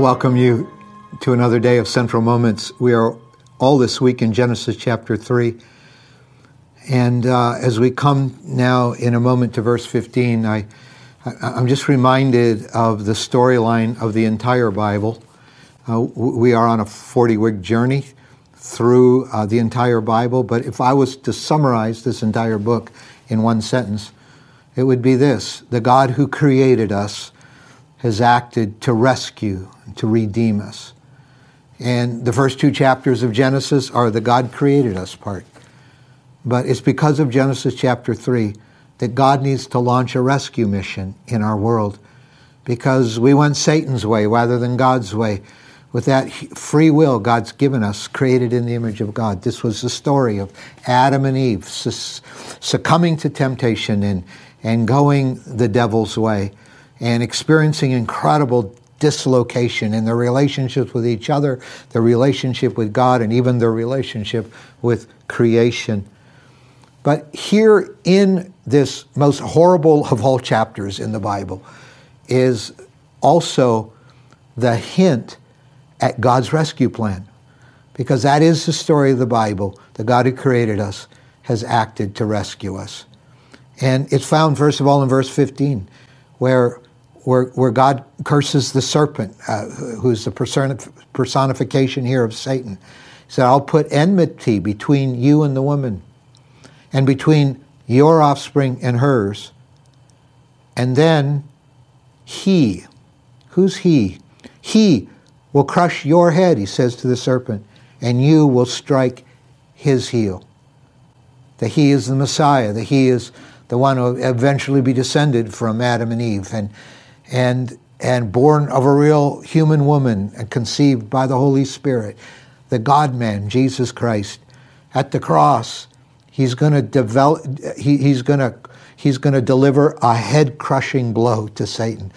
welcome you to another day of Central Moments. We are all this week in Genesis chapter 3. And uh, as we come now in a moment to verse 15, I, I, am just reminded of the storyline of the entire Bible. Uh, we are on a 40 week journey through uh, the entire Bible, but if I was to summarize this entire book in one sentence, it would be this The God who created us has acted to rescue, to redeem us. And the first two chapters of Genesis are the God created us part. But it's because of Genesis chapter 3 that God needs to launch a rescue mission in our world because we went Satan's way rather than God's way. With that free will God's given us, created in the image of God. This was the story of Adam and Eve succumbing to temptation and, and going the devil's way and experiencing incredible dislocation in their relationships with each other, their relationship with God, and even their relationship with creation. But here in this most horrible of all chapters in the Bible is also the hint at God's rescue plan. Because that is the story of the Bible. The God who created us has acted to rescue us. And it's found, first of all, in verse 15, where where, where God curses the serpent, uh, who's the personification here of Satan. He said, I'll put enmity between you and the woman, and between your offspring and hers. And then he, who's he? He will crush your head, he says to the serpent, and you will strike his heel. That he is the Messiah, that he is the one who will eventually be descended from Adam and Eve. And and, and born of a real human woman and conceived by the Holy Spirit, the God man, Jesus Christ. At the cross, he's going to develop, he, he's going to he's going to deliver a head crushing blow to Satan.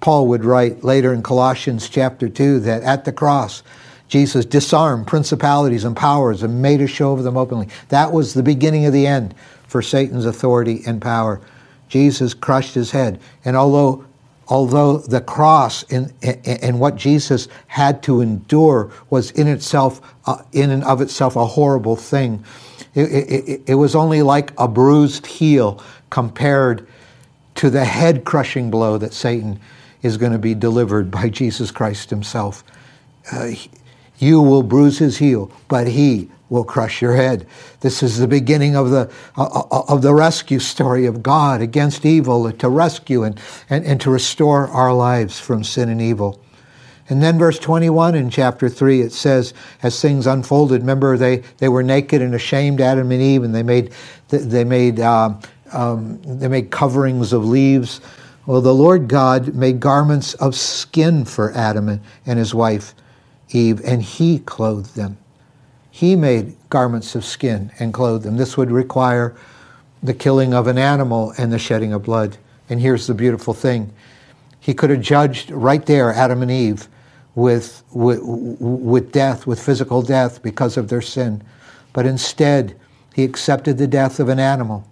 Paul would write later in Colossians chapter 2 that at the cross, Jesus disarmed principalities and powers and made a show of them openly. That was the beginning of the end for Satan's authority and power. Jesus crushed his head. And although although the cross and, what Jesus had to endure was in itself, uh, in and of itself, a horrible thing, it, it, it was only like a bruised heel compared to the head crushing blow that Satan is going to be delivered by Jesus Christ himself. Uh, you will bruise his heel, but he will crush your head. This is the beginning of the, uh, uh, of the rescue story of God against evil to rescue and, and, and to restore our lives from sin and evil. And then verse 21 in chapter 3, it says, as things unfolded, remember they, they were naked and ashamed, Adam and Eve, and they made, they made, uh, um, they made coverings of leaves. Well, the Lord God made garments of skin for Adam and, and his wife Eve, and he clothed them. He made garments of skin and clothed them. This would require the killing of an animal and the shedding of blood. And here's the beautiful thing He could have judged right there Adam and Eve with, with, with death, with physical death because of their sin. But instead, he accepted the death of an animal.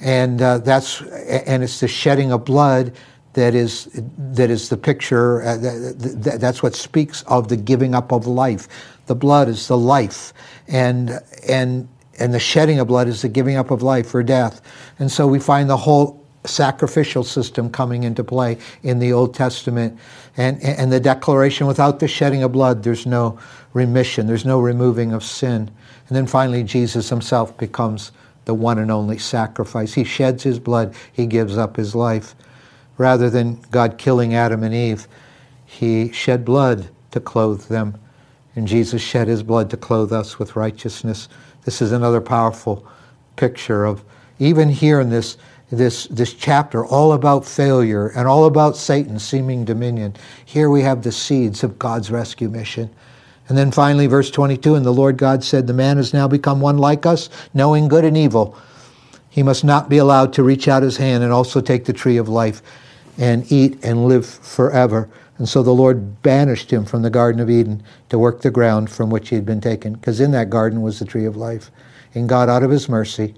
And uh, that's and it's the shedding of blood that is that is the picture. Uh, that, that, that's what speaks of the giving up of life. The blood is the life, and and and the shedding of blood is the giving up of life for death. And so we find the whole sacrificial system coming into play in the Old Testament, and and the declaration: without the shedding of blood, there's no remission, there's no removing of sin. And then finally, Jesus Himself becomes the one and only sacrifice. He sheds His blood, He gives up His life. Rather than God killing Adam and Eve, He shed blood to clothe them and Jesus shed his blood to clothe us with righteousness. This is another powerful picture of, even here in this, this, this chapter, all about failure and all about Satan's seeming dominion. Here we have the seeds of God's rescue mission. And then finally, verse 22 And the Lord God said, The man has now become one like us, knowing good and evil. He must not be allowed to reach out his hand and also take the tree of life and eat and live forever. And so the Lord banished him from the Garden of Eden to work the ground from which he had been taken, because in that garden was the tree of life. And God, out of his mercy,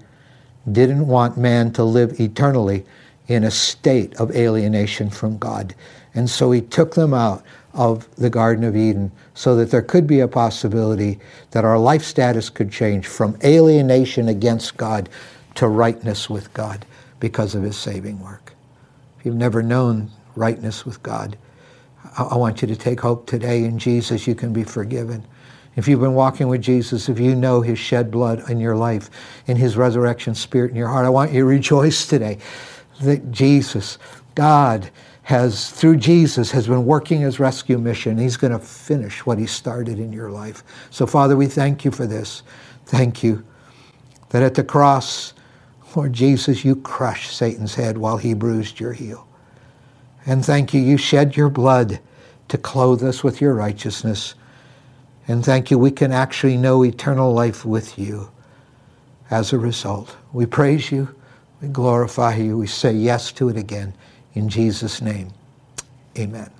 didn't want man to live eternally in a state of alienation from God. And so he took them out of the Garden of Eden so that there could be a possibility that our life status could change from alienation against God to rightness with God because of his saving work. If you've never known rightness with God, I want you to take hope today in Jesus. You can be forgiven. If you've been walking with Jesus, if you know his shed blood in your life, in his resurrection spirit in your heart, I want you to rejoice today that Jesus, God, has, through Jesus, has been working his rescue mission. He's going to finish what he started in your life. So, Father, we thank you for this. Thank you that at the cross, Lord Jesus, you crushed Satan's head while he bruised your heel. And thank you, you shed your blood to clothe us with your righteousness. And thank you, we can actually know eternal life with you as a result. We praise you. We glorify you. We say yes to it again. In Jesus' name, amen.